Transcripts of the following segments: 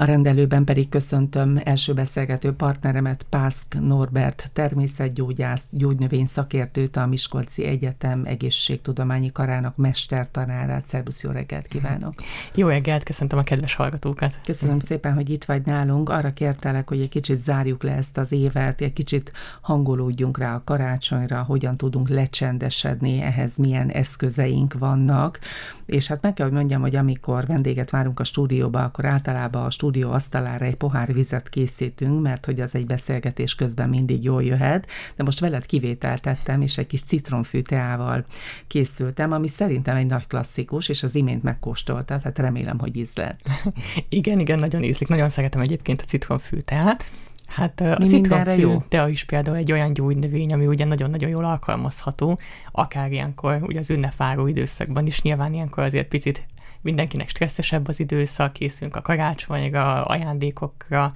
A rendelőben pedig köszöntöm első beszélgető partneremet, Pászk Norbert, természetgyógyász, gyógynövény szakértőt, a Miskolci Egyetem egészségtudományi karának mestertanárát. Szerbusz, jó reggelt kívánok! Jó reggelt, köszöntöm a kedves hallgatókat! Köszönöm szépen, hogy itt vagy nálunk. Arra kértelek, hogy egy kicsit zárjuk le ezt az évet, egy kicsit hangolódjunk rá a karácsonyra, hogyan tudunk lecsendesedni, ehhez milyen eszközeink vannak. És hát meg kell, hogy mondjam, hogy amikor vendéget várunk a stúdióba, akkor általában a stúdió asztalára egy pohár vizet készítünk, mert hogy az egy beszélgetés közben mindig jól jöhet, de most veled kivételt tettem, és egy kis citromfű teával készültem, ami szerintem egy nagy klasszikus, és az imént megkóstolta, tehát remélem, hogy ízlet. igen, igen, nagyon ízlik. Nagyon szeretem egyébként a citromfű teát. Hát a citromfű tea is például egy olyan gyógynövény, ami ugye nagyon-nagyon jól alkalmazható, akár ilyenkor, ugye az ünnepáró időszakban is, nyilván ilyenkor azért picit mindenkinek stresszesebb az időszak, készülünk a karácsonyra, ajándékokra,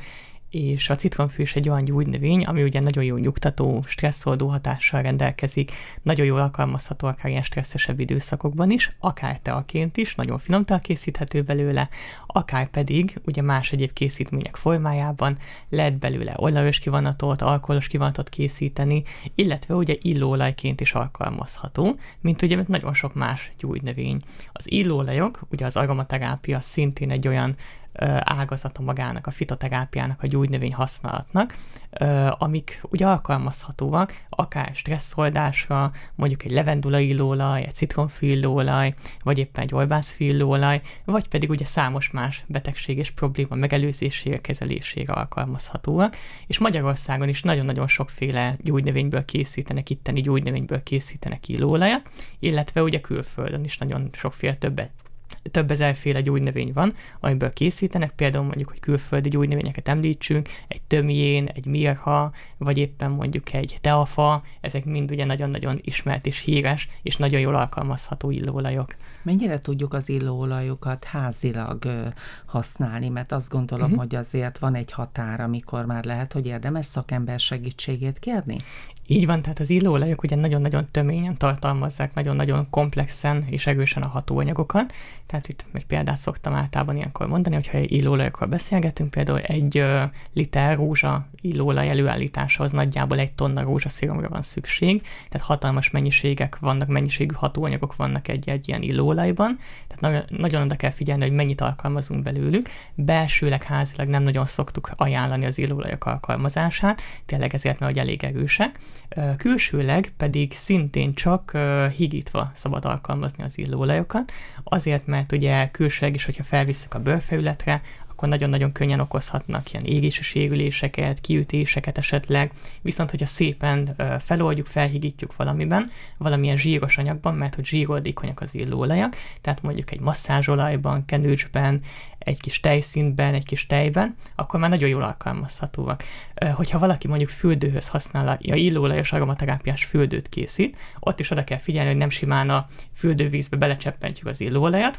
és a citromfű is egy olyan gyógynövény, ami ugye nagyon jó nyugtató, stresszoldó hatással rendelkezik, nagyon jól alkalmazható akár ilyen stresszesebb időszakokban is, akár teaként is, nagyon finom tea készíthető belőle, akár pedig ugye más egyéb készítmények formájában lehet belőle olajos kivonatot, alkoholos kivonatot készíteni, illetve ugye illóolajként is alkalmazható, mint ugye nagyon sok más gyógynövény. Az illóolajok, ugye az aromaterápia szintén egy olyan ágazata magának, a fitoterápiának, a gyógynövény használatnak, amik ugye alkalmazhatóak, akár stresszoldásra, mondjuk egy levendula illóolaj, egy citromfű vagy éppen egy olbászfű vagy pedig ugye számos más betegség és probléma megelőzésére, kezelésére alkalmazhatóak, és Magyarországon is nagyon-nagyon sokféle gyógynövényből készítenek, itteni gyógynövényből készítenek illóolajat, illetve ugye külföldön is nagyon sokféle többet több ezerféle gyógynövény van, amiből készítenek, például mondjuk, hogy külföldi gyógynövényeket említsünk, egy tömjén, egy mirha, vagy éppen mondjuk egy teafa, ezek mind ugye nagyon-nagyon ismert és híres, és nagyon jól alkalmazható illóolajok. Mennyire tudjuk az illóolajokat házilag használni, mert azt gondolom, uh-huh. hogy azért van egy határ, amikor már lehet, hogy érdemes szakember segítségét kérni? Így van, tehát az illóolajok ugye nagyon-nagyon töményen tartalmazzák, nagyon-nagyon komplexen és erősen a hatóanyagokat. Tehát itt egy példát szoktam általában ilyenkor mondani, hogyha illóolajokról beszélgetünk, például egy uh, liter rózsa illóolaj előállításához nagyjából egy tonna rózsaszíromra van szükség, tehát hatalmas mennyiségek vannak, mennyiségű hatóanyagok vannak egy-egy ilyen illóolajban, tehát nagyon, nagyon oda kell figyelni, hogy mennyit alkalmazunk belőlük. Belsőleg házilag nem nagyon szoktuk ajánlani az illóolajok alkalmazását, tényleg ezért, mert hogy elég erősek Külsőleg pedig szintén csak higítva szabad alkalmazni az illóolajokat, azért, mert ugye külsőleg is, hogyha felvisszük a bőrfelületre, akkor nagyon-nagyon könnyen okozhatnak ilyen égési sérüléseket, kiütéseket esetleg, viszont hogyha szépen feloldjuk, felhigítjuk valamiben, valamilyen zsíros anyagban, mert hogy zsíroldékonyak az illóolajak, tehát mondjuk egy masszázsolajban, kenőcsben, egy kis tejszínben, egy kis tejben, akkor már nagyon jól alkalmazhatóak. Hogyha valaki mondjuk fürdőhöz használ a illóolajos aromaterápiás fürdőt készít, ott is oda kell figyelni, hogy nem simán a fürdővízbe belecseppentjük az illóolajat,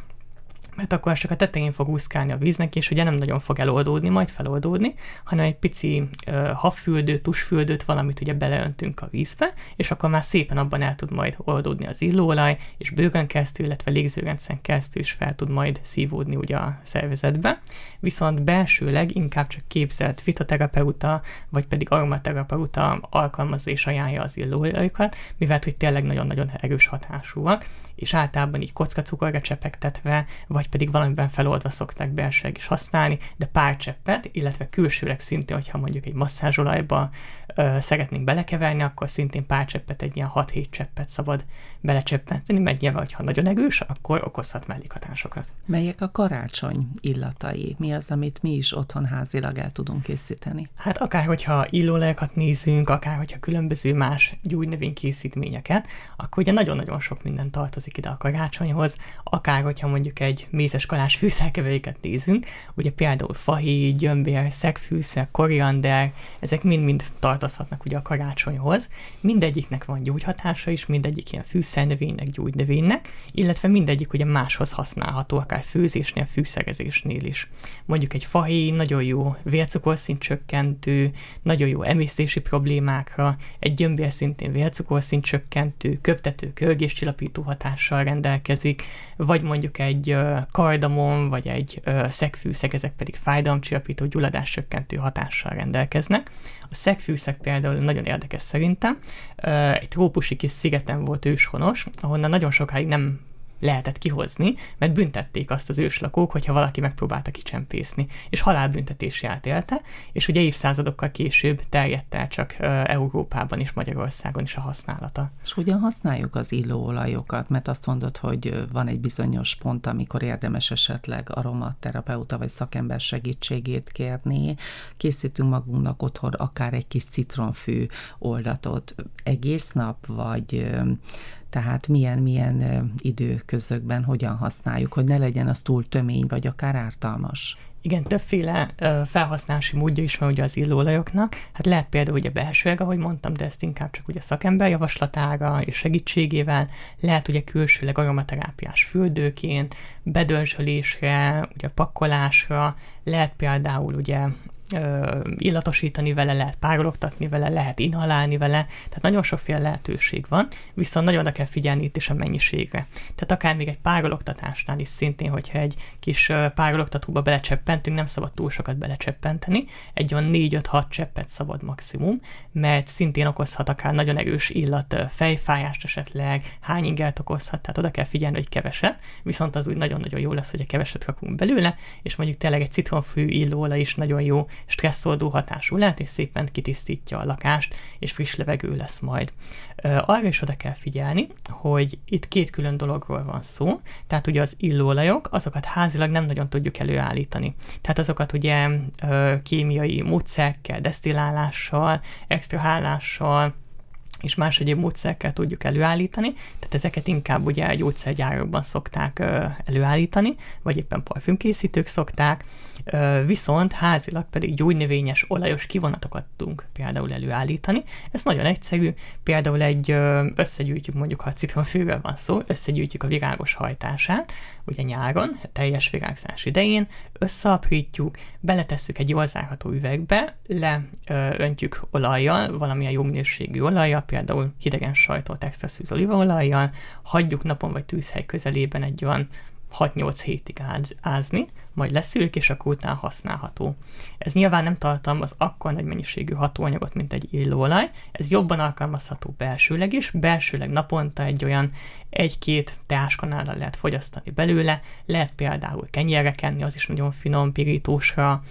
mert akkor csak a tetején fog úszkálni a víznek, és ugye nem nagyon fog eloldódni, majd feloldódni, hanem egy pici uh, havfürdőt, tusfürdőt, valamit ugye beleöntünk a vízbe, és akkor már szépen abban el tud majd oldódni az illóolaj, és bőgön keresztül, illetve légzőrendszeren keresztül is fel tud majd szívódni ugye a szervezetbe. Viszont belsőleg inkább csak képzelt fitoterapeuta, vagy pedig aromaterapeuta alkalmazás ajánlja az illóolajokat, mivel hogy tényleg nagyon-nagyon erős hatásúak, és általában így kockacukorra csepegtetve, vagy pedig valamiben feloldva szokták belsőleg is használni, de pár cseppet, illetve külsőleg szintén, hogyha mondjuk egy masszázsolajba ö, szeretnénk belekeverni, akkor szintén pár cseppet, egy ilyen 6-7 cseppet szabad belecseppenteni, mert nyilván, hogyha nagyon erős, akkor okozhat mellékhatásokat. Melyek a karácsony illatai? Mi az, amit mi is otthon házilag el tudunk készíteni? Hát akár, hogyha illólejakat nézünk, akár, hogyha különböző más gyógynövénykészítményeket, akkor ugye nagyon-nagyon sok minden tartozik ide a karácsonyhoz, akár, hogyha mondjuk egy mézes kalás fűszerkeveréket nézünk, ugye például fahéj, gyömbér, szegfűszer, koriander, ezek mind-mind tartozhatnak ugye a karácsonyhoz. Mindegyiknek van gyógyhatása is, mindegyik ilyen fűszernövénynek, gyógynövénynek, illetve mindegyik ugye máshoz használható, akár főzésnél, fűszerezésnél is. Mondjuk egy fahéj nagyon jó vércukorszint csökkentő, nagyon jó emésztési problémákra, egy gyömbér szintén vércukorszint csökkentő, köptető, körgéscsillapító hatással rendelkezik, vagy mondjuk egy kardamon vagy egy szegfűszeg, ezek pedig fájdalomcsillapító, gyulladáscsökkentő hatással rendelkeznek. A szegfűszeg például nagyon érdekes szerintem. Egy trópusi kis szigeten volt őshonos, ahonnan nagyon sokáig nem lehetett kihozni, mert büntették azt az őslakók, hogyha valaki megpróbálta kicsempészni, és halálbüntetés átélte, és ugye évszázadokkal később terjedt el csak Európában és Magyarországon is a használata. És hogyan használjuk az illóolajokat? Mert azt mondod, hogy van egy bizonyos pont, amikor érdemes esetleg aromaterapeuta vagy szakember segítségét kérni. Készítünk magunknak otthon akár egy kis citronfű oldatot egész nap, vagy tehát milyen-milyen időközökben hogyan használjuk, hogy ne legyen az túl tömény, vagy akár ártalmas. Igen, többféle felhasználási módja is van ugye az illóolajoknak. Hát lehet például ugye belsőleg, ahogy mondtam, de ezt inkább csak ugye szakember javaslatára és segítségével. Lehet ugye külsőleg aromaterápiás fürdőként, bedörzsölésre, ugye pakkolásra, lehet például ugye illatosítani vele, lehet párologtatni vele, lehet inhalálni vele, tehát nagyon sokféle lehetőség van, viszont nagyon oda kell figyelni itt is a mennyiségre. Tehát akár még egy párologtatásnál is szintén, hogyha egy kis párologtatóba belecseppentünk, nem szabad túl sokat belecseppenteni, egy olyan 4-5-6 cseppet szabad maximum, mert szintén okozhat akár nagyon erős illat, fejfájást esetleg, hány ingert okozhat, tehát oda kell figyelni, hogy keveset, viszont az úgy nagyon-nagyon jó lesz, hogy a keveset rakunk belőle, és mondjuk tényleg egy citronfű illóla is nagyon jó stresszoldó hatású lehet, és szépen kitisztítja a lakást, és friss levegő lesz majd. Arra is oda kell figyelni, hogy itt két külön dologról van szó, tehát ugye az illóolajok, azokat házilag nem nagyon tudjuk előállítani. Tehát azokat ugye kémiai módszerekkel, desztillálással, extrahálással, és más egyéb módszerekkel tudjuk előállítani, tehát ezeket inkább ugye gyógyszergyárakban szokták előállítani, vagy éppen parfümkészítők szokták, viszont házilag pedig gyógynövényes, olajos kivonatokat tudunk például előállítani. Ez nagyon egyszerű, például egy összegyűjtjük mondjuk, ha a citronfűről van szó, összegyűjtjük a virágos hajtását, ugye nyáron, teljes virágzás idején, összeaprítjuk, beletesszük egy jól zárható üvegbe, leöntjük olajjal, valamilyen jó minőségű olajjal, például hidegen sajtolt extra szűz olívaolajjal, hagyjuk napon vagy tűzhely közelében egy olyan 6-8 hétig áz, ázni, majd leszűrjük, és akkor utána használható. Ez nyilván nem tartalmaz akkor nagy mennyiségű hatóanyagot, mint egy illóolaj, ez jobban alkalmazható belsőleg is, belsőleg naponta egy olyan egy-két teáskanállal lehet fogyasztani belőle, lehet például kenyérre kenni, az is nagyon finom, pirítósra,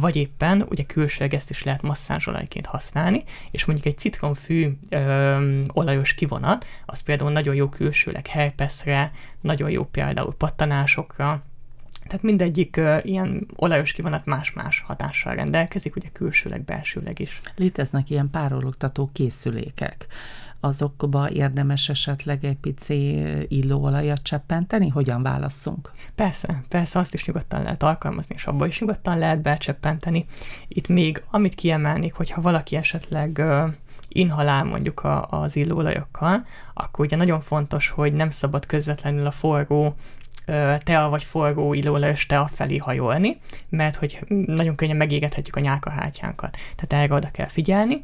vagy éppen ugye külsőleg ezt is lehet masszázsolajként használni, és mondjuk egy citronfű ö, olajos kivonat, az például nagyon jó külsőleg helypeszre, nagyon jó például pattanásokra, tehát mindegyik uh, ilyen olajos kivonat más-más hatással rendelkezik, ugye külsőleg, belsőleg is. Léteznek ilyen párologtató készülékek. Azokba érdemes esetleg egy pici illóolajat cseppenteni? Hogyan válasszunk? Persze, persze, azt is nyugodtan lehet alkalmazni, és abba is nyugodtan lehet becseppenteni. Itt még, amit kiemelnék, hogyha valaki esetleg uh, inhalál mondjuk a, az illóolajokkal, akkor ugye nagyon fontos, hogy nem szabad közvetlenül a forró tea vagy forgó illóolajos tea felé hajolni, mert hogy nagyon könnyen megégethetjük a nyálkahártyánkat. Tehát erre oda kell figyelni,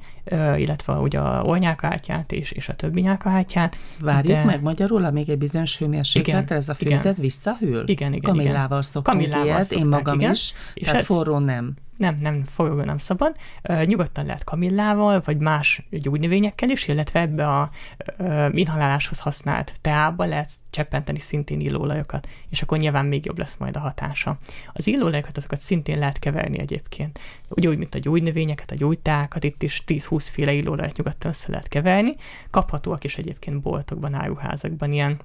illetve ugye a ornyálkahártyát és, és a többi nyálkahártyát. Várjuk de... meg magyarul, még egy bizonyos hőmérsékletre ez a főzet igen. visszahűl? Igen, igen. Kamillával igen. szoktunk Kamillával ilyet, szokták, én magam igen. is, és tehát ez... forró nem nem, nem, forró nem szabad. Nyugodtan lehet kamillával, vagy más gyógynövényekkel is, illetve ebbe a uh, inhaláláshoz használt teába lehet cseppenteni szintén illóolajokat, és akkor nyilván még jobb lesz majd a hatása. Az illóolajokat azokat szintén lehet keverni egyébként. Ugyanúgy, mint a gyógynövényeket, a gyógytákat, itt is 10-20 féle illóolajat nyugodtan össze lehet keverni. Kaphatóak is egyébként boltokban, áruházakban ilyen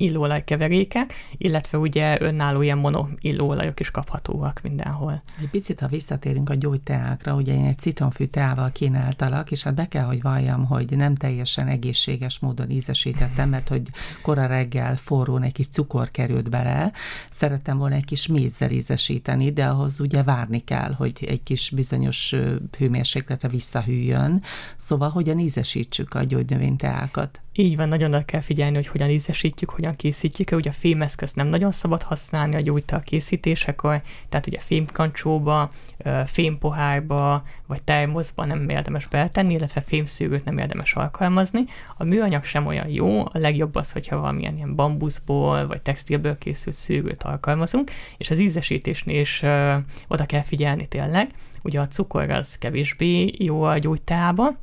illóolajkeverékek, illetve ugye önálló ilyen mono illóolajok is kaphatóak mindenhol. Egy picit, ha visszatérünk a gyógyteákra, ugye én egy citronfű teával kínáltalak, és hát be kell, hogy valljam, hogy nem teljesen egészséges módon ízesítettem, mert hogy kora reggel forrón egy kis cukor került bele, szerettem volna egy kis mézzel ízesíteni, de ahhoz ugye várni kell, hogy egy kis bizonyos hőmérsékletre visszahűljön. Szóval hogyan ízesítsük a gyógynövényteákat? Így van, nagyon oda kell figyelni, hogy hogyan ízesítjük, hogyan készítjük. Ugye a fémeszközt nem nagyon szabad használni a gyújta készítésekor, tehát ugye fémkancsóba, fémpohárba vagy termoszba nem érdemes beletenni, illetve fémszűrőt nem érdemes alkalmazni. A műanyag sem olyan jó, a legjobb az, hogyha valamilyen ilyen bambuszból vagy textilből készült szűrőt alkalmazunk, és az ízesítésnél is oda kell figyelni tényleg. Ugye a cukor az kevésbé jó a gyújtába,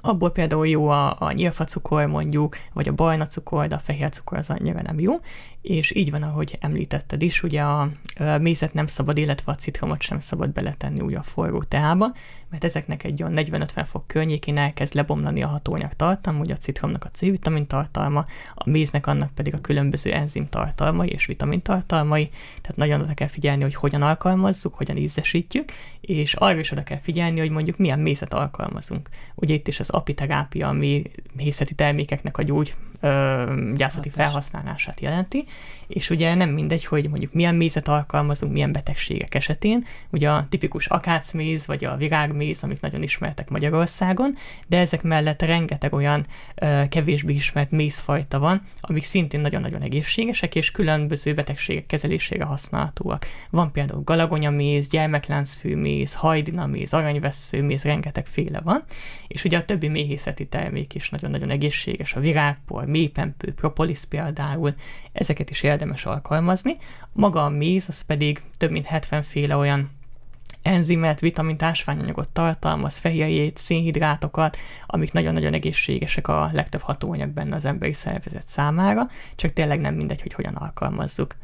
Abból például jó a, a nyilfacukor mondjuk, vagy a bajna cukor, de a fehér cukor az annyira nem jó, és így van, ahogy említetted is, ugye a, a mézet nem szabad, illetve a citromot sem szabad beletenni úgy a forró teába, mert ezeknek egy olyan 40-50 fok környékén elkezd lebomlani a hatóanyag tartalma, ugye a citromnak a C-vitamin tartalma, a méznek annak pedig a különböző enzim tartalmai és vitamin tartalmai, tehát nagyon oda kell figyelni, hogy hogyan alkalmazzuk, hogyan ízesítjük, és arra is oda kell figyelni, hogy mondjuk milyen mézet alkalmazunk. Ugye itt is az apiterápia, ami mészeti termékeknek a gyógy ö, gyászati felhasználását jelenti, és ugye nem mindegy, hogy mondjuk milyen mézet alkalmazunk, milyen betegségek esetén, ugye a tipikus akácméz, vagy a virágméz, amik nagyon ismertek Magyarországon, de ezek mellett rengeteg olyan ö, kevésbé ismert mézfajta van, amik szintén nagyon-nagyon egészségesek, és különböző betegségek kezelésére használhatóak. Van például galagonyaméz, gyermekláncfűméz, hajdinaméz, aranyvesszőméz, féle van, és ugye a többi méhészeti termék is nagyon-nagyon egészséges, a virágpor, mélypempő, propolis például, ezeket is érdemes alkalmazni. Maga a méz, az pedig több mint 70 féle olyan enzimet, vitamint, ásványanyagot tartalmaz, fehérjét, szénhidrátokat, amik nagyon-nagyon egészségesek a legtöbb hatóanyag benne az emberi szervezet számára, csak tényleg nem mindegy, hogy hogyan alkalmazzuk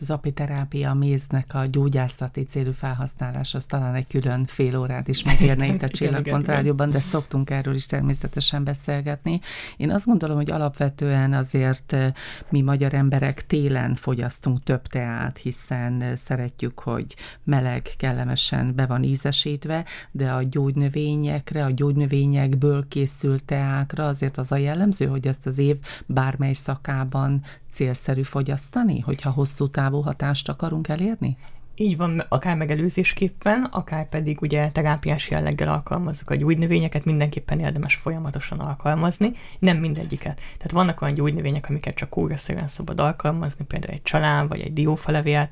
az apiterápia, a méznek a gyógyászati célú felhasználás, az talán egy külön fél órát is megérne itt a Csillagpont Rádióban, de szoktunk erről is természetesen beszélgetni. Én azt gondolom, hogy alapvetően azért eh, mi magyar emberek télen fogyasztunk több teát, hiszen eh, szeretjük, hogy meleg, kellemesen be van ízesítve, de a gyógynövényekre, a gyógynövényekből készült teákra azért az a jellemző, hogy ezt az év bármely szakában célszerű fogyasztani, hogyha hosszú távú hatást akarunk elérni? Így van, akár megelőzésképpen, akár pedig ugye terápiás jelleggel alkalmazzuk a gyógynövényeket, mindenképpen érdemes folyamatosan alkalmazni, nem mindegyiket. Tehát vannak olyan gyógynövények, amiket csak újraszerűen szabad alkalmazni, például egy csalán vagy egy diófalevél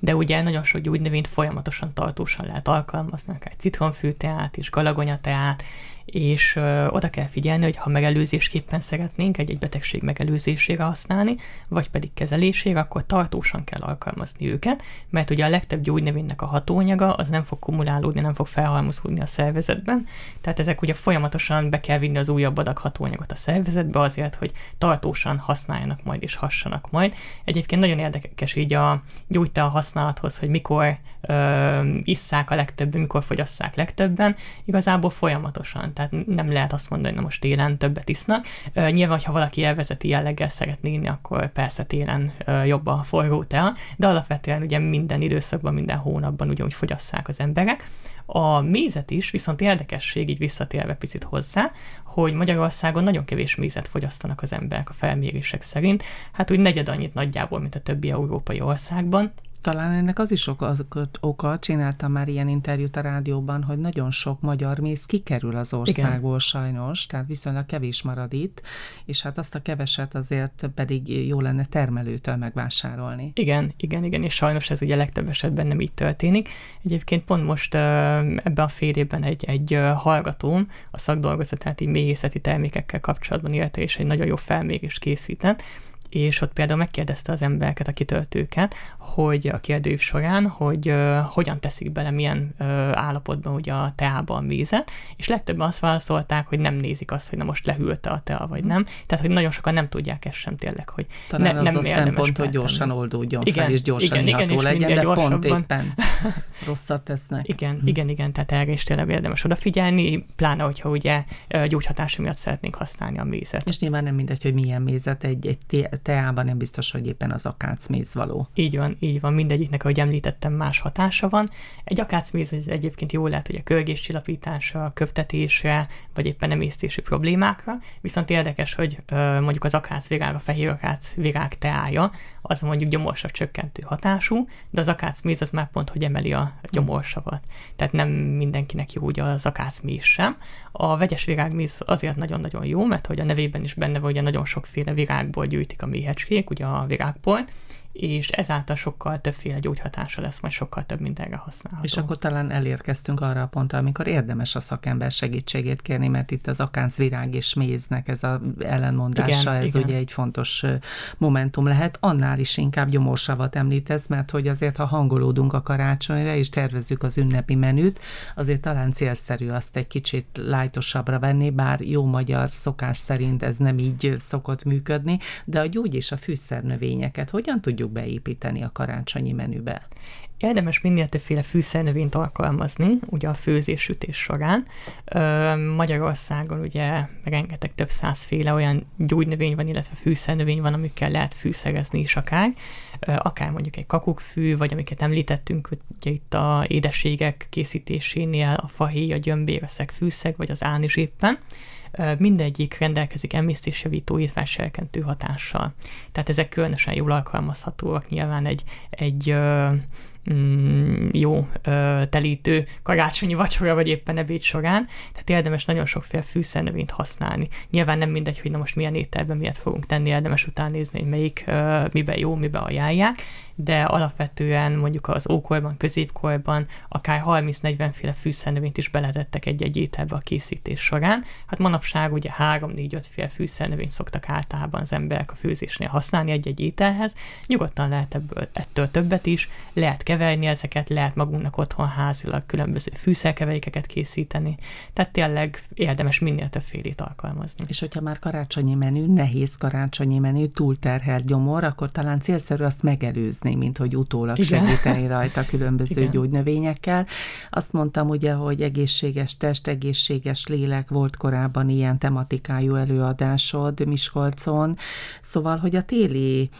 de ugye nagyon sok gyógynövényt folyamatosan, tartósan lehet alkalmazni, akár citromfűteát és galagonyateát, és oda kell figyelni, hogy ha megelőzésképpen szeretnénk egy-egy betegség megelőzésére használni, vagy pedig kezelésére, akkor tartósan kell alkalmazni őket, mert ugye a legtöbb gyógynövénynek a hatóanyaga az nem fog kumulálódni, nem fog felhalmozódni a szervezetben, tehát ezek ugye folyamatosan be kell vinni az újabb adag hatóanyagot a szervezetbe azért, hogy tartósan használjanak majd és hassanak majd. Egyébként nagyon érdekes így a gyógyta használathoz, hogy mikor ö, isszák a legtöbben, mikor fogyasszák legtöbben, igazából folyamatosan tehát nem lehet azt mondani, hogy na most télen többet isznak. Nyilván, ha valaki elvezeti jelleggel szeretné inni, akkor persze télen jobb a forró tea, de alapvetően ugye minden időszakban, minden hónapban ugyanúgy fogyasszák az emberek. A mézet is, viszont érdekesség, így visszatérve picit hozzá, hogy Magyarországon nagyon kevés mézet fogyasztanak az emberek a felmérések szerint, hát úgy negyed annyit nagyjából, mint a többi európai országban, talán ennek az is oka, oka, csináltam már ilyen interjút a rádióban, hogy nagyon sok magyar méz kikerül az országból Igen. sajnos, tehát viszonylag kevés marad itt, és hát azt a keveset azért pedig jó lenne termelőtől megvásárolni. Igen, igen, igen, és sajnos ez ugye legtöbb esetben nem így történik. Egyébként pont most ebben a fél évben egy, egy hallgatóm a szakdolgozatát így méhészeti termékekkel kapcsolatban illetve és egy nagyon jó felmérést készített, és ott például megkérdezte az embereket, a kitöltőket, hogy a kérdőív során, hogy uh, hogyan teszik bele, milyen uh, állapotban ugye a teában vízet, és legtöbben azt válaszolták, hogy nem nézik azt, hogy na most lehűlte a tea, vagy nem. Tehát, hogy nagyon sokan nem tudják ezt sem tényleg, hogy Talán ne, az nem a szempont, hogy gyorsan oldódjon igen, fel, és gyorsan igen, igen, és legyen, de pont éppen rosszat tesznek. Igen, hm. igen, igen, tehát erre is tényleg érdemes odafigyelni, pláne, hogyha ugye gyógyhatása miatt szeretnénk használni a mézet. És nyilván nem mindegy, hogy milyen mézet, egy, egy teában, nem biztos, hogy éppen az akácméz való. Így van, így van. Mindegyiknek, ahogy említettem, más hatása van. Egy akácméz ez egyébként jól lehet, hogy a kölgéscsillapításra, köptetésre, vagy éppen emésztési problémákra, viszont érdekes, hogy mondjuk az akácvirág, a fehér akácvirág teája, az mondjuk gyomorsav csökkentő hatású, de az akácméz az már pont, hogy emeli a gyomorsavat. Tehát nem mindenkinek jó ugye az akácméz sem. A vegyes virágméz azért nagyon-nagyon jó, mert hogy a nevében is benne van, ugye nagyon sokféle virágból gyűjtik a méhecskék, ugye a virágból, és ezáltal sokkal többféle gyógyhatása lesz, majd sokkal több mindenre használható. És akkor talán elérkeztünk arra a pontra, amikor érdemes a szakember segítségét kérni, mert itt az akánc virág és méznek ez a ellenmondása, igen, ez igen. ugye egy fontos momentum lehet. Annál is inkább gyomorsavat említesz, mert hogy azért, ha hangolódunk a karácsonyra, és tervezzük az ünnepi menüt, azért talán célszerű azt egy kicsit lájtosabbra venni, bár jó magyar szokás szerint ez nem így szokott működni, de a gyógy és a fűszernövényeket hogyan tudjuk tudjuk beépíteni a karácsonyi menübe? Érdemes minél többféle fűszernövényt alkalmazni, ugye a főzés-sütés során. Magyarországon ugye rengeteg több százféle olyan gyógynövény van, illetve fűszernövény van, amikkel lehet fűszerezni is akár. Akár mondjuk egy kakukkfű, vagy amiket említettünk, ugye itt a édességek készítésénél a fahéj, a gyömbér, a szegfűszeg, vagy az ánizs éppen mindegyik rendelkezik emésztésjavító, étváserkentő hatással. Tehát ezek különösen jól alkalmazhatóak nyilván egy, egy mm, jó ö, telítő karácsonyi vacsora, vagy éppen ebéd során, tehát érdemes nagyon sokféle fűszernövényt használni. Nyilván nem mindegy, hogy na most milyen ételben miért fogunk tenni, érdemes után nézni, hogy melyik ö, miben jó, miben ajánlják, de alapvetően mondjuk az ókorban, középkorban akár 30-40 féle fűszernövényt is beletettek egy-egy ételbe a készítés során. Hát manapság ugye 3-4-5 féle fűszernövényt szoktak általában az emberek a főzésnél használni egy-egy ételhez. Nyugodtan lehet ebből ettől többet is, lehet keverni ezeket, lehet magunknak otthon házilag különböző fűszerkeverékeket készíteni. Tehát tényleg érdemes minél többfélét alkalmazni. És hogyha már karácsonyi menü, nehéz karácsonyi menü, túlterhelt gyomor, akkor talán célszerű azt megelőzni mint hogy utólag Igen. segíteni rajta különböző Igen. gyógynövényekkel. Azt mondtam ugye, hogy egészséges test, egészséges lélek volt korábban ilyen tematikájú előadásod Miskolcon, szóval, hogy a téli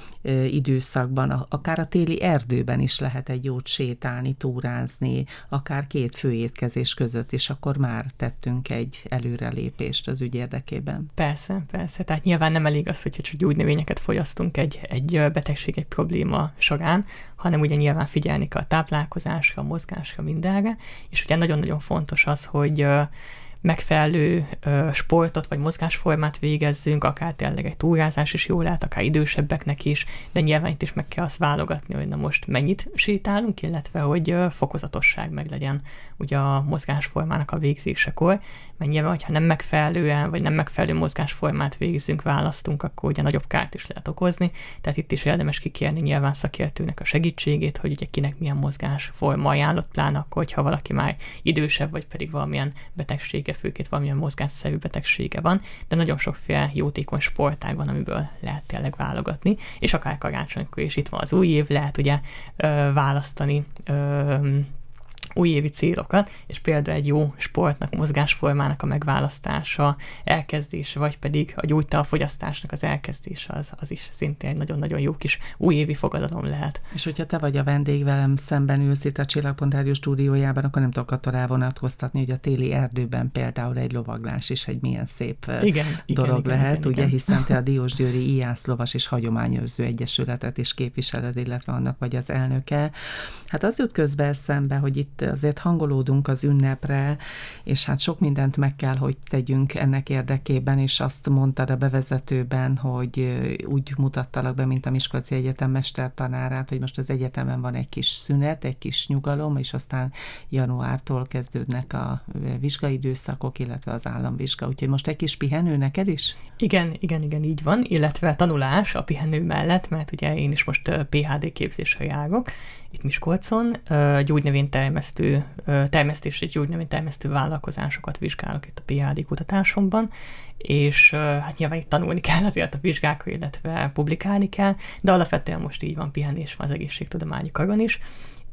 időszakban, akár a téli erdőben is lehet egy jót sétálni, túrázni, akár két főétkezés között, és akkor már tettünk egy előrelépést az ügy érdekében. Persze, persze. Tehát nyilván nem elég az, hogy csak gyógynövényeket fogyasztunk egy, egy betegség, egy probléma során, hanem ugye nyilván figyelni kell a táplálkozásra, a mozgásra, mindenre, és ugye nagyon-nagyon fontos az, hogy megfelelő sportot vagy mozgásformát végezzünk, akár tényleg egy túrázás is jól lehet, akár idősebbeknek is, de nyilván itt is meg kell azt válogatni, hogy na most mennyit sétálunk, illetve hogy fokozatosság meg legyen ugye a mozgásformának a végzésekor, mert nyilván, hogyha nem megfelelően, vagy nem megfelelő mozgásformát végzünk, választunk, akkor ugye nagyobb kárt is lehet okozni, tehát itt is érdemes kikérni nyilván szakértőnek a segítségét, hogy ugye kinek milyen mozgásforma ajánlott, pláne akkor, hogyha valaki már idősebb, vagy pedig valamilyen betegsége főként valamilyen mozgásszerű betegsége van, de nagyon sokféle jótékony sportág van, amiből lehet tényleg válogatni, és akár karácsonykor is itt van az új év, lehet ugye ö, választani ö, újévi célokat, és például egy jó sportnak, mozgásformának a megválasztása, elkezdése, vagy pedig a gyógytal fogyasztásnak az elkezdése, az, az is szintén egy nagyon-nagyon jó kis újévi fogadalom lehet. És hogyha te vagy a vendég velem szemben ülsz itt a Csillagpont Rádió stúdiójában, akkor nem tudok attól elvonatkoztatni, hogy a téli erdőben például egy lovaglás is egy milyen szép igen, dolog igen, lehet, igen, ugye, igen. hiszen te a Diósgyőri Iász Lovas és Hagyományőrző Egyesületet is képviseled, illetve annak vagy az elnöke. Hát az jut közben szembe, hogy itt azért hangolódunk az ünnepre, és hát sok mindent meg kell, hogy tegyünk ennek érdekében, és azt mondtad a bevezetőben, hogy úgy mutattalak be, mint a Miskolci Egyetem mestertanárát, hogy most az egyetemen van egy kis szünet, egy kis nyugalom, és aztán januártól kezdődnek a vizsgaidőszakok, illetve az államvizsga. Úgyhogy most egy kis pihenő neked is? Igen, igen, igen, így van, illetve tanulás a pihenő mellett, mert ugye én is most PHD képzésre járok, itt Miskolcon, gyógynövénytermesztő, termesztés és gyógynövénytermesztő vállalkozásokat vizsgálok itt a PhD kutatásomban, és hát nyilván itt tanulni kell azért a vizsgákra, illetve publikálni kell, de alapvetően most így van, pihenés van az egészségtudományi karon is,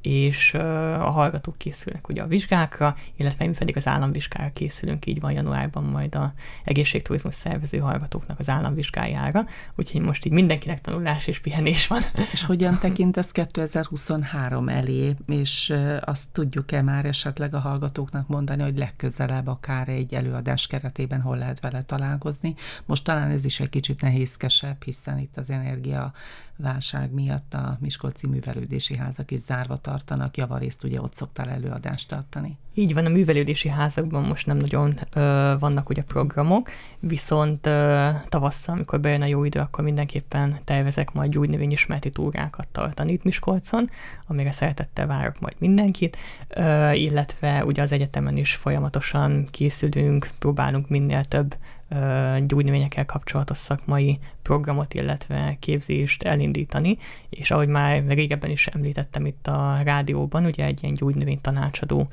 és a hallgatók készülnek ugye a vizsgákra, illetve mi pedig az államvizsgára készülünk, így van januárban majd a egészségturizmus szervező hallgatóknak az államvizsgájára, úgyhogy most így mindenkinek tanulás és pihenés van. És hogyan tekintesz 2023 elé, és azt tudjuk-e már esetleg a hallgatóknak mondani, hogy legközelebb akár egy előadás keretében hol lehet vele találkozni? Most talán ez is egy kicsit nehézkesebb, hiszen itt az energia válság miatt a Miskolci művelődési házak is zárva tartanak, javarészt ugye ott szoktál előadást tartani. Így van, a művelődési házakban most nem nagyon ö, vannak ugye programok, viszont ö, tavasszal, amikor bejön a jó idő, akkor mindenképpen tervezek majd gyógynövényismereti túrákat tartani itt Miskolcon, amire szeretettel várok majd mindenkit, ö, illetve ugye az egyetemen is folyamatosan készülünk, próbálunk minél több gyógynövényekkel kapcsolatos szakmai programot, illetve képzést elindítani, és ahogy már régebben is említettem itt a rádióban, ugye egy ilyen gyógynövény tanácsadó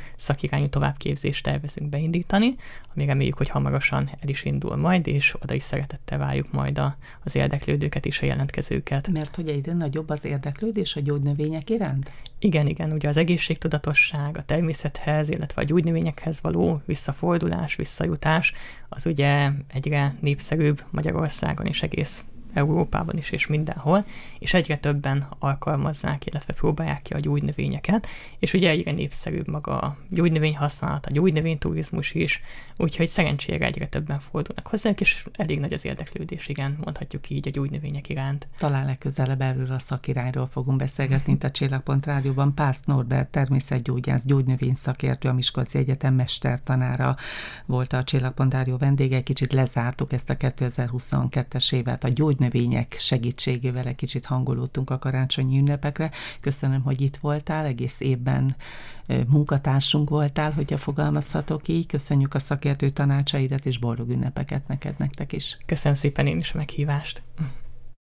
szakirányú továbbképzést tervezünk beindítani, ami reméljük, hogy hamarosan el is indul majd, és oda is szeretettel várjuk majd a, az érdeklődőket és a jelentkezőket. Mert hogy egyre nagyobb az érdeklődés a gyógynövények iránt? Igen, igen, ugye az egészségtudatosság, a természethez, illetve a gyógynövényekhez való visszafordulás, visszajutás, az ugye egyre népszerűbb Magyarországon és egész Európában is és mindenhol, és egyre többen alkalmazzák, illetve próbálják ki a gyógynövényeket, és ugye egyre népszerűbb maga a gyógynövény használat, a gyógynövényturizmus is, úgyhogy szerencsére egyre többen fordulnak hozzá, és elég nagy az érdeklődés, igen, mondhatjuk így a gyógynövények iránt. Talán legközelebb erről a szakirányról fogunk beszélgetni itt a Csillagpont Rádióban. Pász Norbert, természetgyógyász, gyógynövény szakértő, a Miskolci Egyetem mestertanára volt a Csillagpont Rádió vendége. Kicsit lezártuk ezt a 2022-es évet a gyógy gyógynövények segítségével egy kicsit hangolódtunk a karácsonyi ünnepekre. Köszönöm, hogy itt voltál, egész évben munkatársunk voltál, hogyha fogalmazhatok így. Köszönjük a szakértő tanácsaidat, és boldog ünnepeket neked, nektek is. Köszönöm szépen én is a meghívást.